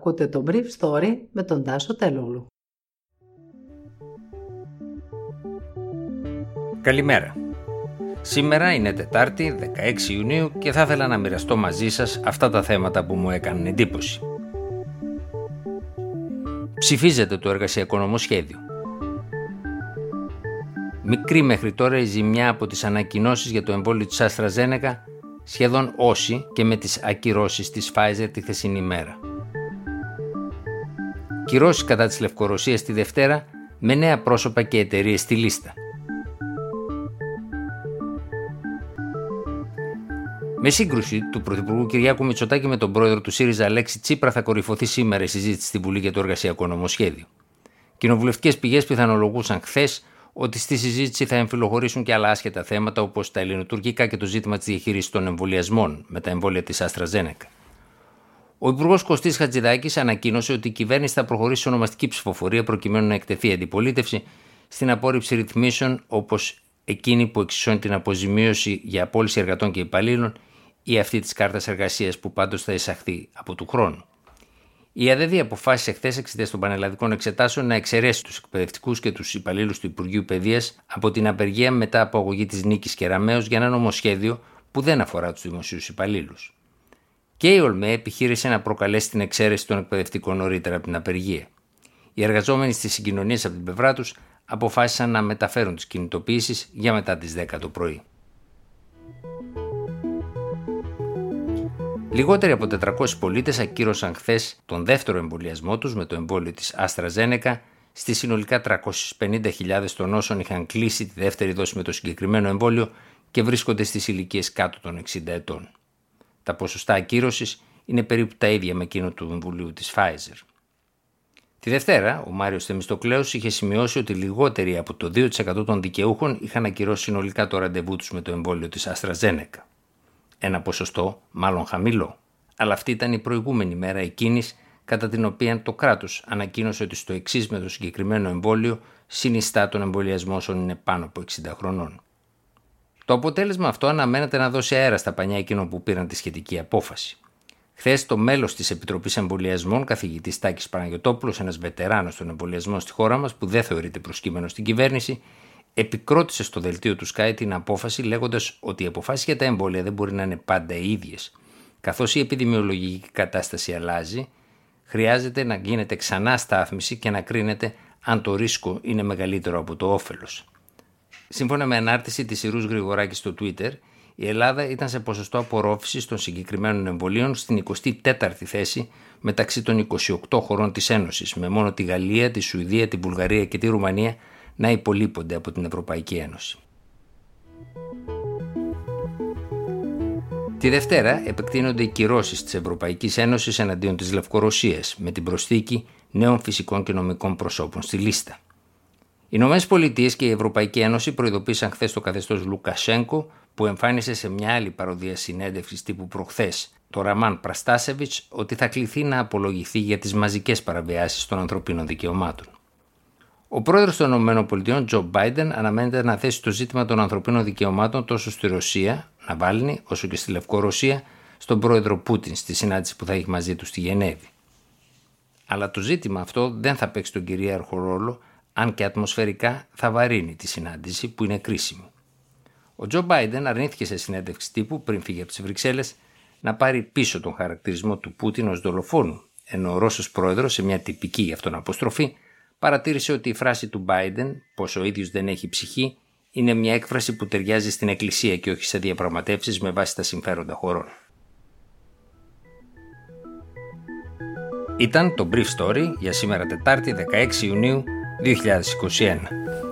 Ακούτε το Brief Story με τον Τάσο Τελούλου. Καλημέρα. Σήμερα είναι Τετάρτη, 16 Ιουνίου και θα ήθελα να μοιραστώ μαζί σας αυτά τα θέματα που μου έκαναν εντύπωση. Ψηφίζεται το εργασιακό νομοσχέδιο. Μικρή μέχρι τώρα η ζημιά από τις ανακοινώσεις για το εμβόλιο της Αστραζένεκα σχεδόν όση και με τις ακυρώσεις της Pfizer τη χθεσινή μέρα. Κυρώσεις κατά της Λευκορωσίας τη Δευτέρα με νέα πρόσωπα και εταιρείες στη λίστα. Με σύγκρουση του Πρωθυπουργού Κυριάκου Μητσοτάκη με τον πρόεδρο του ΣΥΡΙΖΑ Αλέξη Τσίπρα θα κορυφωθεί σήμερα η συζήτηση στη Βουλή για το εργασιακό νομοσχέδιο. Κοινοβουλευτικές πηγές πιθανολογούσαν χθες ότι στη συζήτηση θα εμφυλοχωρήσουν και άλλα άσχετα θέματα όπως τα ελληνοτουρκικά και το ζήτημα της διαχείρισης των εμβολιασμών με τα εμβόλια της Αστραζένεκα. Ο Υπουργός Κωστής Χατζηδάκης ανακοίνωσε ότι η κυβέρνηση θα προχωρήσει σε ονομαστική ψηφοφορία προκειμένου να εκτεθεί αντιπολίτευση στην απόρριψη ρυθμίσεων όπως εκείνη που εξισώνει την αποζημίωση για απόλυση εργατών και υπαλλήλων ή αυτή της κάρτας εργασίας που πάντως θα εισαχθεί από του χρόνου. Η ΑΔΕΔΗ αποφάσισε χθες εξαιτίας των πανελλαδικών εξετάσεων να εξαιρέσει τους εκπαιδευτικούς και τους υπαλλήλους του Υπουργείου Παιδείας από την απεργία μετά από αγωγή της Νίκης Κεραμέως για ένα νομοσχέδιο που δεν αφορά τους δημοσίους υπαλλήλους. Και η ΟΛΜΕ επιχείρησε να προκαλέσει την εξαίρεση των εκπαιδευτικών νωρίτερα από την απεργία. Οι εργαζόμενοι στις συγκοινωνίες από την πλευρά τους αποφάσισαν να μεταφέρουν τις κινητοποιήσεις για μετά τις 10 το πρωί. Λιγότεροι από 400 πολίτες ακύρωσαν χθες τον δεύτερο εμβολιασμό τους με το εμβόλιο της Αστραζένεκα στις συνολικά 350.000 των όσων είχαν κλείσει τη δεύτερη δόση με το συγκεκριμένο εμβόλιο και βρίσκονται στις ηλικίες κάτω των 60 ετών. Τα ποσοστά ακύρωσης είναι περίπου τα ίδια με εκείνο του εμβολίου της Pfizer. Τη Δευτέρα, ο Μάριος Θεμιστοκλέος είχε σημειώσει ότι λιγότεροι από το 2% των δικαιούχων είχαν ακυρώσει συνολικά το ραντεβού τους με το εμβόλιο της Αστραζένεκα ένα ποσοστό μάλλον χαμηλό. Αλλά αυτή ήταν η προηγούμενη μέρα εκείνης κατά την οποία το κράτος ανακοίνωσε ότι στο εξής με το συγκεκριμένο εμβόλιο συνιστά τον εμβολιασμό όσων είναι πάνω από 60 χρονών. Το αποτέλεσμα αυτό αναμένεται να δώσει αέρα στα πανιά εκείνων που πήραν τη σχετική απόφαση. Χθες, το μέλος της Επιτροπής Εμβολιασμών, καθηγητής Τάκης Παναγιοτόπουλος, ένας βετεράνος των εμβολιασμών στη χώρα μας, που δεν θεωρείται προσκύμενο στην κυβέρνηση, επικρότησε στο δελτίο του Sky την απόφαση λέγοντας ότι οι αποφάσεις για τα εμβόλια δεν μπορεί να είναι πάντα οι ίδιες. Καθώς η επιδημιολογική κατάσταση αλλάζει, χρειάζεται να γίνεται ξανά στάθμιση και να κρίνεται αν το ρίσκο είναι μεγαλύτερο από το όφελος. Σύμφωνα με ανάρτηση της Ιρούς Γρηγοράκης στο Twitter, η Ελλάδα ήταν σε ποσοστό απορρόφησης των συγκεκριμένων εμβολίων στην 24η θέση μεταξύ των 28 χωρών της Ένωσης, με μόνο τη Γαλλία, τη Σουηδία, τη Βουλγαρία και τη Ρουμανία να υπολείπονται από την Ευρωπαϊκή Ένωση. Τη Δευτέρα επεκτείνονται οι κυρώσεις της Ευρωπαϊκής Ένωσης εναντίον της Λευκορωσίας με την προσθήκη νέων φυσικών και νομικών προσώπων στη λίστα. Οι Ηνωμένες Πολιτείες και η Ευρωπαϊκή Ένωση προειδοποίησαν χθες το καθεστώς Λουκασέγκο που εμφάνισε σε μια άλλη παροδία συνέντευξης τύπου προχθές το Ραμάν Πραστάσεβιτς ότι θα κληθεί να απολογηθεί για τις μαζικές παραβιάσεις των ανθρωπίνων δικαιωμάτων. Ο πρόεδρος των ΗΠΑ, Τζο Μπάιντεν, αναμένεται να θέσει το ζήτημα των ανθρωπίνων δικαιωμάτων τόσο στη Ρωσία, Ναβάλνη, όσο και στη Λευκορωσία, στον πρόεδρο Πούτιν στη συνάντηση που θα έχει μαζί του στη Γενέβη. Αλλά το ζήτημα αυτό δεν θα παίξει τον κυρίαρχο ρόλο, αν και ατμοσφαιρικά θα βαρύνει τη συνάντηση που είναι κρίσιμη. Ο Τζο Μπάιντεν αρνήθηκε σε συνέντευξη τύπου πριν φύγει από τις Βρυξέλλες να πάρει πίσω τον χαρακτηρισμό του Πούτιν ως δολοφόνου, ενώ ο Ρώσος πρόεδρος σε μια τυπική γι' αυτόν αποστροφή παρατήρησε ότι η φράση του Biden, πως ο ίδιος δεν έχει ψυχή, είναι μια έκφραση που ταιριάζει στην Εκκλησία και όχι σε διαπραγματεύσεις με βάση τα συμφέροντα χωρών. Ήταν το Brief Story για σήμερα Τετάρτη 16 Ιουνίου 2021.